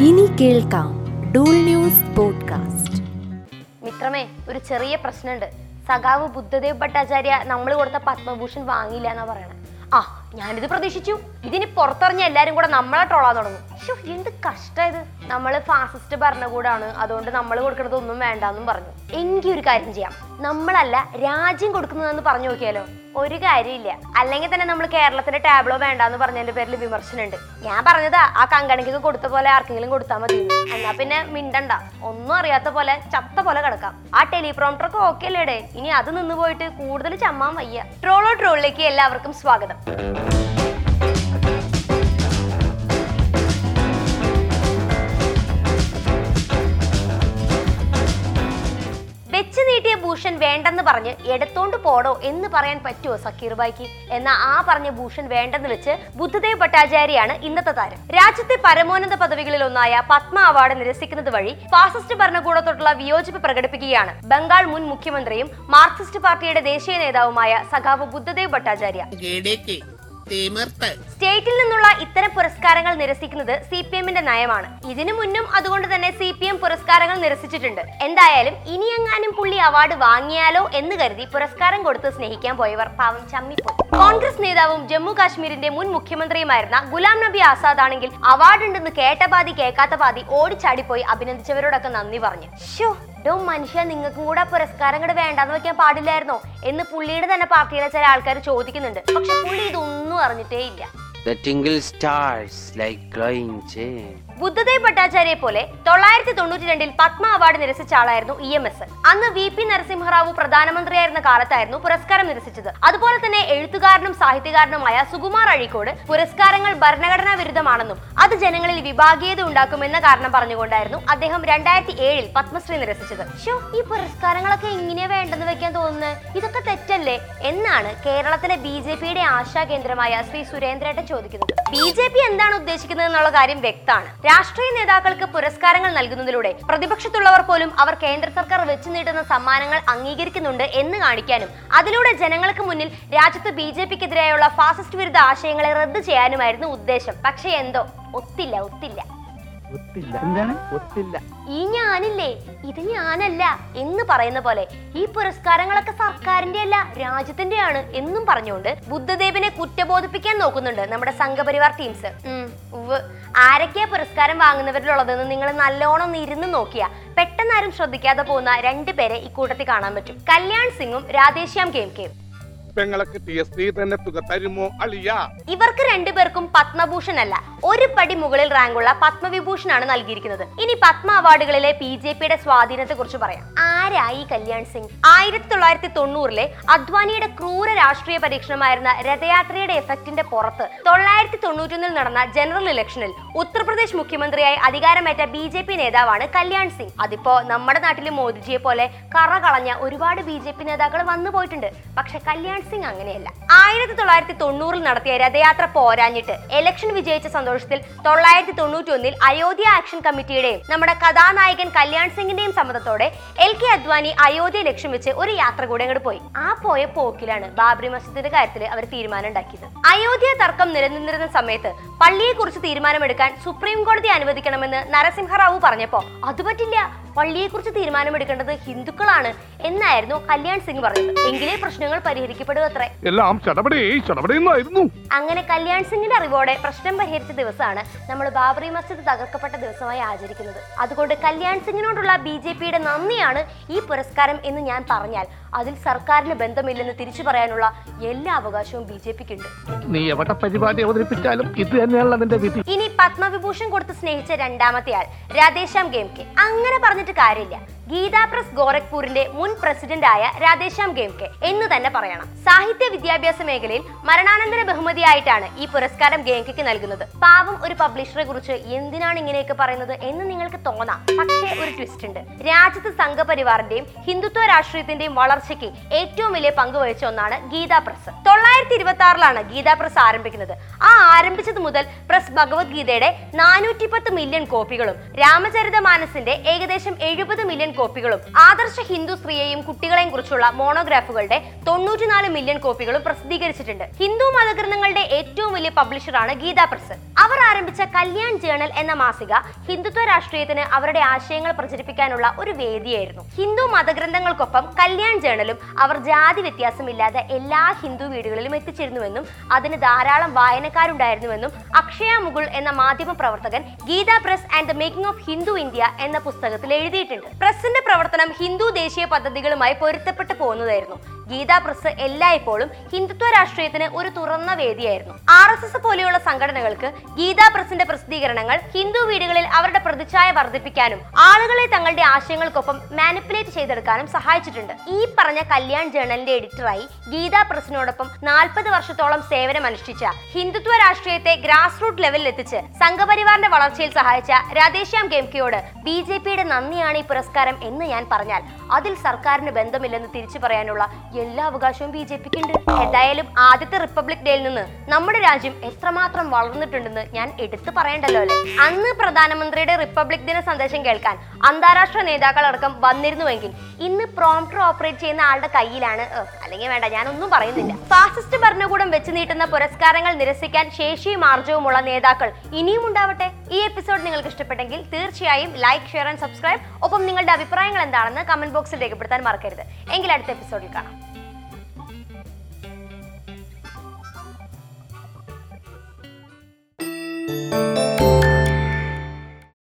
ഇനി കേൾക്കാം Dool news podcast. മിത്രമേ ഒരു ചെറിയ പ്രശ്നമുണ്ട്. സഖാവ് ബുദ്ധദേവ് ഭട്ടാചാര്യ നമ്മൾ കൊടുത്ത പത്മഭൂഷൺ വാങ്ങിയില്ല എന്നാ പറയണേ. ആ ഞാനിത് പ്രതീക്ഷിച്ചു. ഇതിന് പുറത്തിറങ്ങിയ എല്ലാരും കൂടെ നമ്മളെ ട്രോളാൻ തുടങ്ങും. ശ്ശോ, എന്ത് കഷ്ടായത് നമ്മൾ ഫാസിസ്റ്റ് ഭരണകൂടാണ്. അതുകൊണ്ട് നമ്മൾ കൊടുക്കുന്നത് ഒന്നും വേണ്ടെന്നും പറഞ്ഞു. എങ്കിൽ ഒരു കാര്യം ചെയ്യാം. നമ്മളല്ല രാജ്യം കൊടുക്കുന്നതെന്ന് പറഞ്ഞു നോക്കിയാലോ? ഒരു കാര്യമില്ല അല്ലെങ്കിൽ തന്നെ നമ്മൾ കേരളത്തിന്റെ ടാബ്ലോ വേണ്ടാന്ന് പറഞ്ഞതിന്റെ പേരിൽ വിമർശനമുണ്ട് ഞാൻ പറഞ്ഞതാ ആ കങ്കണിക്കൊക്കെ കൊടുത്ത പോലെ ആർക്കെങ്കിലും കൊടുത്താൽ മതി. എന്ന്. പിന്നെ മിണ്ടണ്ട. ഒന്നും അറിയാത്ത പോലെ ചത്ത പോലെ കിടക്കാം. ആ ടെലിപ്രോംപ്റ്റർ ഒക്കെ ഓക്കെ അല്ലേടെ? ഇനി അത് നിന്ന് പോയിട്ട് കൂടുതൽ ചമ്മാൻ വയ്യ. ട്രോളോ ട്രോളിലേക്ക് എല്ലാവർക്കും സ്വാഗതം. ഭൂഷൺ വേണ്ടെന്ന് പറഞ്ഞ് എടുത്തോണ്ട് പോടോ എന്ന് പറയാൻ പറ്റുമോ സക്കീർ ബായിക്ക് എന്നാ ആ പറഞ്ഞ ഭൂഷൺ വേണ്ടെന്ന് വെച്ച് ബുദ്ധദേവ് ഭട്ടാചാര്യയാണ് ഇന്നത്തെ താരം. രാജ്യത്തെ പരമോന്നത പദവികളിൽ ഒന്നായ പത്മ അവാർഡ് നിരസിക്കുന്നത് വഴി ഫാസിസ്റ്റ് ഭരണകൂടത്തോടുള്ള വിയോജിപ്പ് പ്രകടിപ്പിക്കുകയാണ്. ബംഗാൾ മുൻ മുഖ്യമന്ത്രിയും മാർക്സിസ്റ്റ് പാർട്ടിയുടെ ദേശീയ നേതാവുമായ സഖാവ് ബുദ്ധദേവ് ഭട്ടാചാര്യ. സ്റ്റേറ്റിൽ നിന്നുള്ള ഇത്തരം പുരസ്കാരങ്ങൾ നിരസിക്കുന്നത് സി പി എമ്മിന്റെ നയമാണ്. ഇതിനു മുന്നും അതുകൊണ്ട് തന്നെ സി പി എം പുരസ്കാരങ്ങൾ നിരസിച്ചിട്ടുണ്ട്. എന്തായാലും ഇനിയെങ്ങാനും പുള്ളി അവാർഡ് വാങ്ങിയാലോ എന്ന് കരുതി പുരസ്കാരം കൊടുത്ത് സ്നേഹിക്കാൻ പോയവർ പാവം ചമ്മിപ്പോയി. കോൺഗ്രസ് നേതാവും ജമ്മു കാശ്മീരിന്റെ മുൻ മുഖ്യമന്ത്രിയുമായിരുന്ന ഗുലാം നബി ആസാദ് ആണെങ്കിൽ അവാർഡ് ഉണ്ടെന്ന് കേട്ട പാതി കേൾക്കാത്ത പാതി ഓടിച്ചാടിപ്പോയി അഭിനന്ദിച്ചവരോടൊക്കെ നന്ദി പറഞ്ഞു. ഷോ ഡോ മനുഷ്യ നിങ്ങൾക്കും കൂടെ പുരസ്കാരം കൂടെ വേണ്ടാന്ന് വെക്കാൻ പാടില്ലായിരുന്നോ? എന്ന് പുള്ളിയുടെ തന്നെ പാർട്ടിയിലെ ചില ആൾക്കാർ ചോദിക്കുന്നുണ്ട്. പക്ഷെ പുള്ളി ഇതൊന്നും അറിഞ്ഞിട്ടേ ഇല്ല. The tingle stars like glowing gems. Buddhadeb ഭട്ടാചാര്യയെ പോലെ തൊള്ളായിരത്തി തൊണ്ണൂറ്റി രണ്ടിൽ പത്മ അവാർഡ് നിരസിച്ച ആളായിരുന്നു ഇ എം എസ്. അന്ന് വി പി നരസിംഹറാവു പ്രധാനമന്ത്രിയായിരുന്ന കാലത്തായിരുന്നു പുരസ്കാരം നിരസിച്ചത്. അതുപോലെ തന്നെ എഴുത്തുകാരനും സാഹിത്യകാരനുമായ സുകുമാർ അഴീക്കോട് പുരസ്കാരങ്ങൾ ഭരണഘടനാ വിരുദ്ധമാണെന്നും അത് ജനങ്ങളിൽ വിഭാഗീയത ഉണ്ടാക്കുമെന്ന കാരണം പറഞ്ഞുകൊണ്ടായിരുന്നു അദ്ദേഹം രണ്ടായിരത്തി ഏഴിൽ പത്മശ്രീ നിരസിച്ചത്. ഷോ ഈ പുരസ്കാരങ്ങളൊക്കെ ഇങ്ങനെ വേണ്ടെന്ന് വെക്കാൻ തോന്നുന്നത് ഇതൊക്കെ തെറ്റല്ലേ? എന്നാണ് കേരളത്തിലെ ബി ജെ പിയുടെ ആശാ കേന്ദ്രമായ ശ്രീ സുരേന്ദ്രേട്ടൻ ചോദിക്കുന്നത്. ബി ജെ പി എന്താണ് ഉദ്ദേശിക്കുന്നത് എന്നുള്ള കാര്യം വ്യക്തമാണ്. രാഷ്ട്രീയ നേതാക്കൾക്ക് പുരസ്കാരങ്ങൾ നൽകുന്നതിലൂടെ പ്രതിപക്ഷത്തുള്ളവർ പോലും അവർ കേന്ദ്ര സർക്കാർ വെച്ചു നീട്ടുന്ന സമ്മാനങ്ങൾ അംഗീകരിക്കുന്നുണ്ട് എന്ന് കാണിക്കാനും അതിലൂടെ ജനങ്ങൾക്ക് മുന്നിൽ രാജ്യത്ത് ബി ജെ പിക്കെതിരെയുള്ള ഫാസിസ്റ്റ് വിരുദ്ധ ആശയങ്ങളെ റദ്ദ് ചെയ്യാനുമായിരുന്നു ഉദ്ദേശം. പക്ഷേ എന്തോ? ഒത്തില്ല ഒത്തില്ല. ഈ ഞാനില്ലേ ഇത് ഞാനല്ല എന്ന് പറയുന്ന പോലെ ഈ പുരസ്കാരങ്ങളൊക്കെ സർക്കാരിന്റെ അല്ല രാജ്യത്തിന്റെയാണ് എന്നും പറഞ്ഞുകൊണ്ട് ബുദ്ധദേവിനെ കുറ്റബോധിപ്പിക്കാൻ നോക്കുന്നുണ്ട് നമ്മുടെ സംഘപരിവാർ ടീംസ്. ആരൊക്കെയാ പുരസ്കാരം വാങ്ങുന്നവരിലുള്ളതെന്ന് നിങ്ങൾ നല്ലോണം ഇരുന്ന് നോക്കിയാ. പെട്ടെന്നാരും ശ്രദ്ധിക്കാതെ പോകുന്ന രണ്ടുപേരെ ഇക്കൂട്ടത്തിൽ കാണാൻ പറ്റും. കല്യാൺ സിംഗും രാധേശ്യാം കെയും കെയും. പെങ്ങളൊക്കെ ടി എസ് തന്നെ തുക തരുമോ? അളിയ. ഇവർക്ക് രണ്ടുപേർക്കും പത്മഭൂഷൺ അല്ല ഒരു പടി മുകളിൽ റാങ്കുള്ള പത്മവിഭൂഷൺ ആണ് നൽകിയിരിക്കുന്നത്. ഇനി പത്മ അവാർഡുകളിലെ ബി ജെ പിയുടെ സ്വാധീനത്തെ കുറിച്ച് പറയാം. ആരായി കല്യാൺ സിംഗ്? ആയിരത്തി തൊള്ളായിരത്തി തൊണ്ണൂറിലെ അദ്വാനിയുടെ ക്രൂര രാഷ്ട്രീയ പരീക്ഷണമായിരുന്ന രഥയാത്രയുടെ എഫക്റ്റിന്റെ പുറത്ത് തൊള്ളായിരത്തി തൊണ്ണൂറ്റൊന്നിൽ നടന്ന ജനറൽ ഇലക്ഷനിൽ ഉത്തർപ്രദേശ് മുഖ്യമന്ത്രിയായി അധികാരമേറ്റ ബി ജെ പി നേതാവാണ് കല്യാൺ സിംഗ്. അതിപ്പോ നമ്മുടെ നാട്ടിലെ മോദിജിയെ പോലെ കറ കളഞ്ഞ ഒരുപാട് ബി ജെ പി നേതാക്കൾ വന്നു പോയിട്ടുണ്ട് പക്ഷെ കല്യാൺ സിംഗ് അങ്ങനെയല്ല. ആയിരത്തി തൊള്ളായിരത്തി തൊണ്ണൂറിൽ നടത്തിയ രഥയാത്ര പോരാഞ്ഞിട്ട് ഇലക്ഷൻ വിജയിച്ച സന്തോഷത്തിൽ തൊള്ളായിരത്തി തൊണ്ണൂറ്റി ഒന്നിൽ അയോധ്യ ആക്ഷൻ കമ്മിറ്റിയുടെയും നമ്മുടെ കഥാനായകൻ കല്യാൺ സിംഗിന്റെയും സമ്മതത്തോടെ എൽ കെ അദ്വാനി അയോധ്യ ലക്ഷ്യം വെച്ച് ഒരു യാത്ര കൂടെ അങ്ങോട്ട് പോയി. ആ പോയ പോക്കിലാണ് ബാബറി മസ്ജിദിന്റെ കാര്യത്തിൽ അവർ തീരുമാനം ഉണ്ടാക്കിയത്. അയോധ്യ തർക്കം നിലനിന്നിരുന്ന സമയത്ത് പള്ളിയെക്കുറിച്ച് തീരുമാനമെടുക്കാൻ സുപ്രീം കോടതി അനുവദിക്കണമെന്ന് നരസിംഹറാവു പറഞ്ഞപ്പോ അത് പറ്റില്ല. പള്ളിയെക്കുറിച്ച് തീരുമാനമെടുക്കേണ്ടത് ഹിന്ദുക്കളാണ് എന്നായിരുന്നു കല്യാൺ സിംഗ് പറഞ്ഞത്. എങ്കിലേ പ്രശ്നങ്ങൾ പരിഹരിക്കപ്പെടുക അത്രേ എല്ലാം അങ്ങനെ കല്യാൺ സിംഗിന്റെ അറിവോടെ പ്രശ്നം പരിഹരിച്ച ദിവസമാണ് നമ്മൾ ബാബറി മസ്ജിദ് തകർക്കപ്പെട്ട ദിവസമായി ആചരിക്കുന്നത്. അതുകൊണ്ട് കല്യാൺ സിംഗിനോടുള്ള ബി ജെ പിയുടെ നന്ദിയാണ് ഈ പുരസ്കാരം എന്ന് ഞാൻ പറഞ്ഞാൽ. അതിൽ സർക്കാരിന് ബന്ധമില്ലെന്ന് തിരിച്ചു പറയാനുള്ള എല്ലാ അവകാശവും ബി ജെ പിക്ക് ഉണ്ട് നീ എവിടെ പരിപാടി അവതരിപ്പിച്ചാലും ഇത് തന്നെയാണല്ലോ വിധി. ഇനി പത്മവിഭൂഷൺ കൊടുത്ത് സ്നേഹിച്ച രണ്ടാമത്തെ ആൾ രാധേശ്യാം ഗെയിംകെ അങ്ങനെ പറഞ്ഞിട്ട് കാര്യമില്ല. ഗീതാ പ്രസ് ഗോരഖ്പൂരിന്റെ മുൻ പ്രസിഡന്റ് ആയ രാധേശ്യാം ഗെയിംകെ എന്ന് തന്നെ പറയണം. സാഹിത്യ വിദ്യാഭ്യാസ മേഖലയിൽ മരണാനന്തര ബഹുമതിയായിട്ടാണ് ഈ പുരസ്കാരം ഗെയിംകെക്ക് നൽകുന്നത്. പാവം ഒരു പബ്ലിഷറെ കുറിച്ച് എന്തിനാണ് ഇങ്ങനെയൊക്കെ പറയുന്നത് എന്ന് നിങ്ങൾക്ക് തോന്നാം. പക്ഷേ ഒരു ട്വിസ്റ്റ് ഉണ്ട്. രാജ്യത്ത് സംഘപരിവാറിന്റെയും ഹിന്ദുത്വ രാഷ്ട്രീയത്തിന്റെയും വളർച്ചയ്ക്ക് ഏറ്റവും വലിയ പങ്ക് വഹിച്ച ഒന്നാണ് ഗീതാ പ്രസ്. തൊള്ളായിരത്തി ഇരുപത്തി ആറിലാണ് ഗീതാ പ്രസ് ആരംഭിക്കുന്നത്. ആ ആരംഭിച്ചത് മുതൽ പ്രസ് ഭഗവത്ഗീതയുടെ നാനൂറ്റി പത്ത് മില്യൺ കോപ്പികളും രാമചരിത മാനസിന്റെ ഏകദേശം എഴുപത് മില്യൺ കോപ്പികളും. ആദർശ ഹിന്ദു സ്ത്രീയെയും കുട്ടികളെയും കുറിച്ചുള്ള മോണോഗ്രാഫുകളുടെ തൊണ്ണൂറ്റിനാല് മില്യൺ കോപ്പികളും പ്രസിദ്ധീകരിച്ചിട്ടുണ്ട്. ഹിന്ദു മതഗ്രന്ഥങ്ങളുടെ ഏറ്റവും വലിയ പബ്ലിഷറാണ് ഗീതാ അവർ ആരംഭിച്ച കല്യാൺ ജേണൽ എന്ന മാസിക ഹിന്ദുത്വ രാഷ്ട്രീയത്തിന് അവരുടെ ആശയങ്ങൾ പ്രചരിപ്പിക്കാനുള്ള ഒരു വേദിയായിരുന്നു. ഹിന്ദു മതഗ്രന്ഥങ്ങൾക്കൊപ്പം കല്യാൺ ജേണലും അവർ ജാതി വ്യത്യാസമില്ലാതെ എല്ലാ ഹിന്ദു വീടുകളിലും എത്തിച്ചിരുന്നുവെന്നും അതിന് ധാരാളം വായനക്കാരുണ്ടായിരുന്നുവെന്നും അക്ഷയ മുകുൾ എന്ന മാധ്യമ പ്രവർത്തകൻ Gita press and the making of Hindu India എന്ന പുസ്തകത്തിൽ എഴുതിയിട്ടുണ്ട്. പ്രസിന്റെ പ്രവർത്തനം ഹിന്ദു ദേശീയ പദ്ധതികളുമായി പൊരുത്തപ്പെട്ടു പോകുന്നതായിരുന്നു. ഗീതാ പ്രസ് എല്ലായ്പ്പോഴും ഹിന്ദുത്വ രാഷ്ട്രീയത്തിന് ഒരു തുറന്ന വേദിയായിരുന്നു. ആർ എസ് എസ് പോലെയുള്ള സംഘടനകൾക്ക് ഗീതാ പ്രസിന്റെ പ്രസിദ്ധീകരണങ്ങൾ ഹിന്ദു വീടുകളിൽ അവരുടെ പ്രതിച്ഛായ വർദ്ധിപ്പിക്കാനും ആളുകളെ തങ്ങളുടെ ആശയങ്ങൾക്കൊപ്പം മാനിപ്പുലേറ്റ് ചെയ്തെടുക്കാനും സഹായിച്ചിട്ടുണ്ട്. ഈ പറഞ്ഞ കല്യാൺ ജേണലിന്റെ എഡിറ്ററായി ഗീതാ പ്രസിനോടൊപ്പം നാൽപ്പത് വർഷത്തോളം സേവനമനുഷ്ഠിച്ച ഹിന്ദുത്വ രാഷ്ട്രീയത്തെ ഗ്രാസ് റൂട്ട് ലെവലിൽ എത്തിച്ച് സംഘപരിവാറിന്റെ വളർച്ചയിൽ സഹായിച്ച രാധേശ്യാം ഗെംകെയോട് ബി ജെ പിയുടെ നന്ദിയാണ് ഈ പുരസ്കാരം എന്ന് ഞാൻ പറഞ്ഞാൽ അതിൽ സർക്കാരിന് ബന്ധമില്ലെന്ന് തിരിച്ചു പറയാനുള്ള എല്ലാ അവകാശവും ബി ജെ പിക്ക് ഉണ്ട്. ഏതായാലും ആദ്യത്തെ റിപ്പബ്ലിക് ഡേയിൽ നിന്ന് നമ്മുടെ രാജ്യം എത്രമാത്രം വളർന്നിട്ടുണ്ടെന്ന് ഞാൻ എടുത്തു പറയണ്ടല്ലോ അല്ലേ? അന്ന് പ്രധാനമന്ത്രിയുടെ റിപ്പബ്ലിക് ദിന സന്ദേശം കേൾക്കാൻ അന്താരാഷ്ട്ര നേതാക്കൾ നേതാക്കളടക്കം വന്നിരുന്നുവെങ്കിൽ ഇന്ന് പ്രോംപ്റ്റർ ഓപ്പറേറ്റ് ചെയ്യുന്ന ആളുടെ കയ്യിലാണ്. അല്ലെങ്കിൽ വേണ്ട ഞാനൊന്നും പറയുന്നില്ല. ഫാസിസ്റ്റ് ഭരണകൂടം വെച്ച് നീട്ടുന്ന പുരസ്കാരങ്ങൾ നിരസിക്കാൻ ശേഷിയും ആർജവുമുള്ള നേതാക്കൾ ഇനിയും ഉണ്ടാവട്ടെ? ഈ എപ്പിസോഡ് നിങ്ങൾക്ക് ഇഷ്ടപ്പെട്ടെങ്കിൽ തീർച്ചയായും ലൈക്ക് ഷെയർ ആൻഡ് സബ്സ്ക്രൈബ് ഒപ്പം നിങ്ങളുടെ അഭിപ്രായങ്ങൾ എന്താണെന്ന് കമന്റ് ബോക്സിൽ രേഖപ്പെടുത്താൻ മറക്കരുത്. എങ്കിൽ അടുത്ത എപ്പിസോഡിൽ കാണാം.